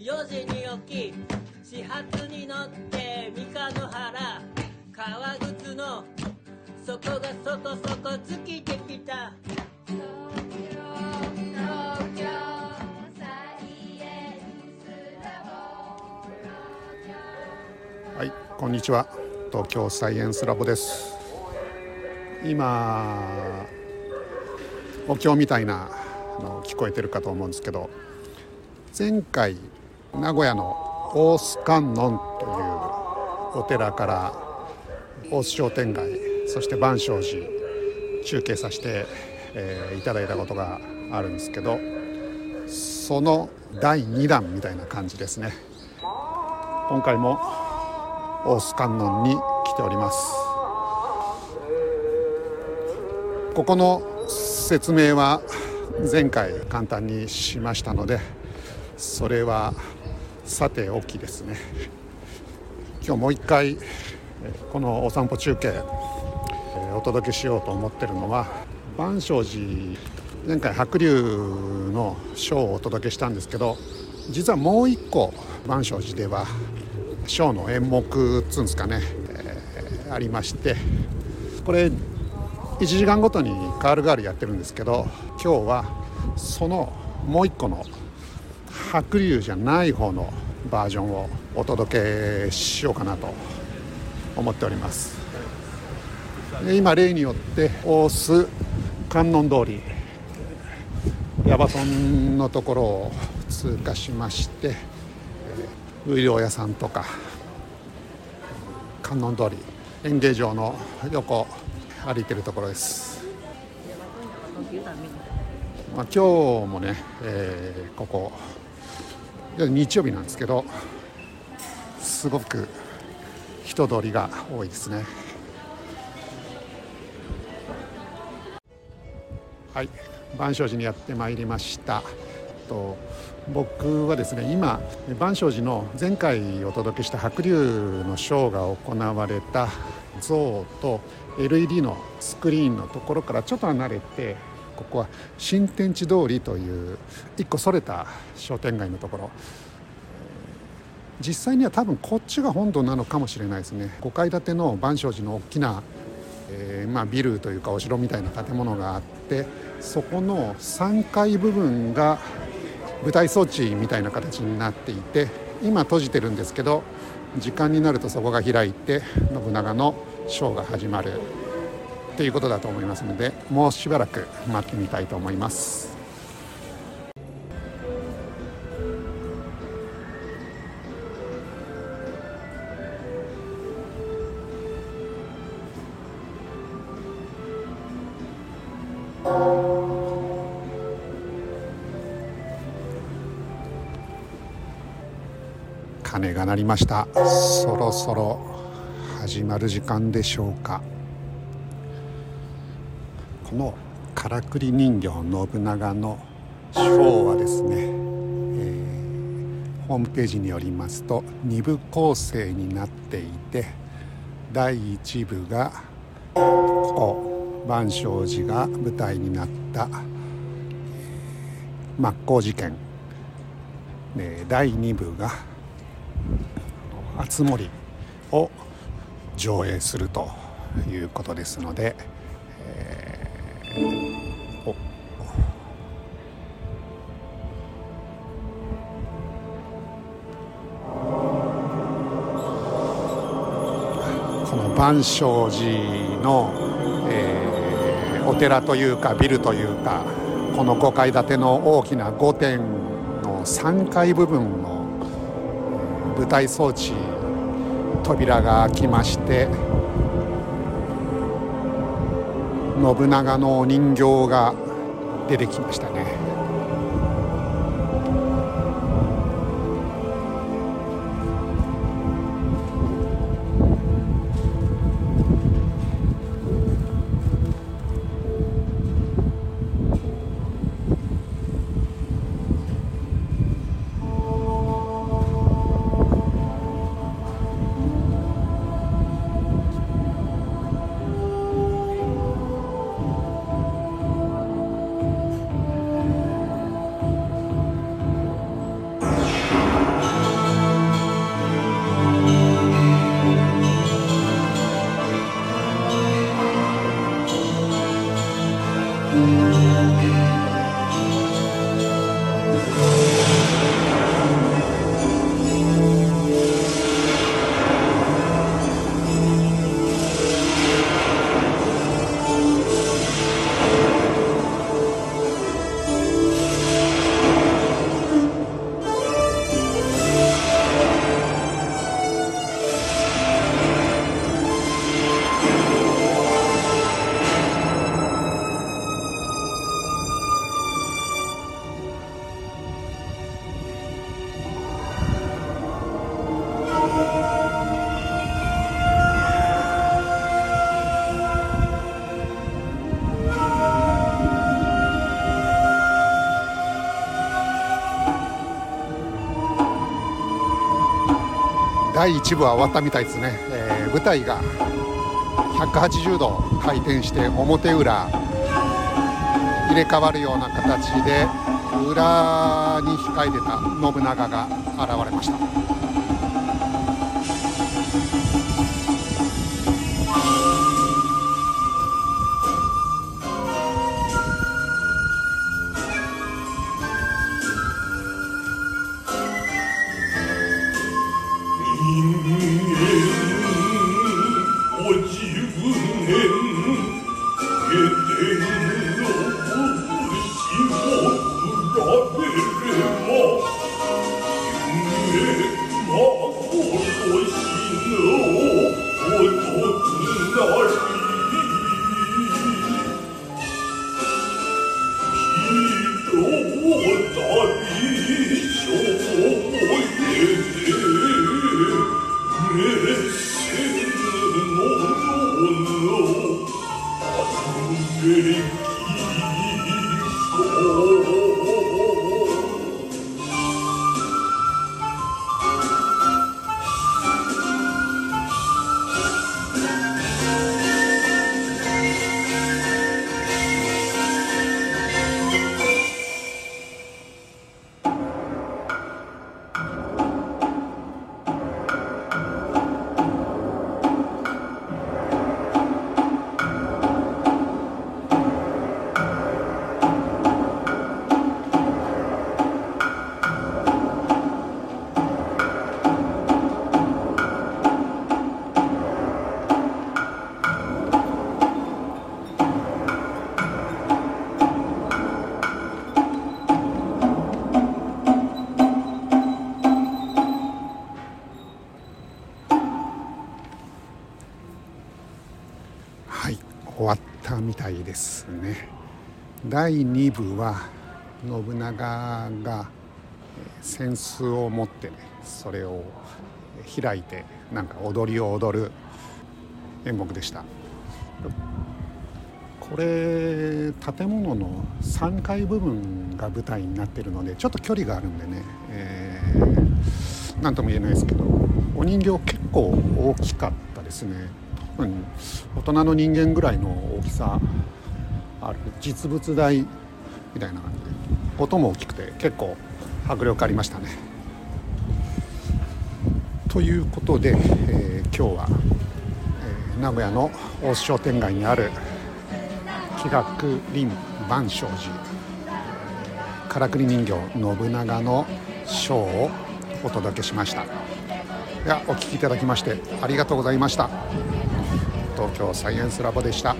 4時に起き始発に乗って三日野原革靴の底がそこそこ尽きてきた。はいこんにちは。東京サイエンスラボです。今お経みたいなの聞こえてるかと思うんですけど前回名古屋の大須観音というお寺から大須商店街そして万象寺中継させて、えー、いただいたことがあるんですけどその第2弾みたいな感じですね。今回も大須観音に来ております。ここの説明は前回簡単にしましたのでそれはさておきですね。今日もう一回このお散歩中継お届けしようと思ってるのは万象寺前回白龍のショーをお届けしたんですけど実はもう一個万象寺ではショーの演目っつうんですかね、えー、ありましてこれ1時間ごとにカールガールやってるんですけど今日はそのもう一個の白龍じゃない方のバージョンをお届けしようかなと思っております。で今例によって大須観音通り矢場村のところを通過しましてウイロ屋さんとか観音通り演芸場の横歩いてるところです、まあ、今日もね、えー、ここ日曜日なんですけどすごく人通りが多いですね。はい。万象寺にやってまいりました。と僕はですね今万象寺の前回お届けした白龍のショーが行われた像と LED のスクリーンのところからちょっと離れてここは新天地通りという一個それた商店街のところ。実際には多分こっちが本堂なのかもしれないですね。5階建ての万象寺の大きな、えー、まあ、ビルというかお城みたいな建物があってそこの3階部分が舞台装置みたいな形になっていて今閉じてるんですけど時間になるとそこが開いて信長のショーが始まるということだと思いますのでもうしばらく待ってみたいと思います。鐘が鳴りましたそろそろ始まる時間でしょうかこのからくり人形信長のショーはですね、えー、ホームページによりますと2部構成になっていて第1部がここ万象寺が舞台になった真っ向事件。第2部が熱森を上映するということですので、えー、この万象寺の、えー、お寺というかビルというかこの5階建ての大きな御殿の3階部分の舞台装置扉が開きまして信長の人形が出てきましたね。第1部は終わったみたいですね、えー、舞台が180度回転して表裏入れ替わるような形で裏に控えてた信長が現れました。たいですね。第2部は信長が扇子を持ってねそれを開いてなんか踊りを踊る演目でした。これ建物の3階部分が舞台になってるのでちょっと距離があるんでね、えー、何とも言えないですけどお人形結構大きかったですね。分大人の人間ぐらいの大きさある実物大みたいな感じで音も大きくて結構迫力ありましたね。ということで、えー、今日は、えー、名古屋の大須商店街にある気学林万象寺からくり人形信長のショーをお届けしましたではお聴きいただきましてありがとうございました東京サイエンスラボでした。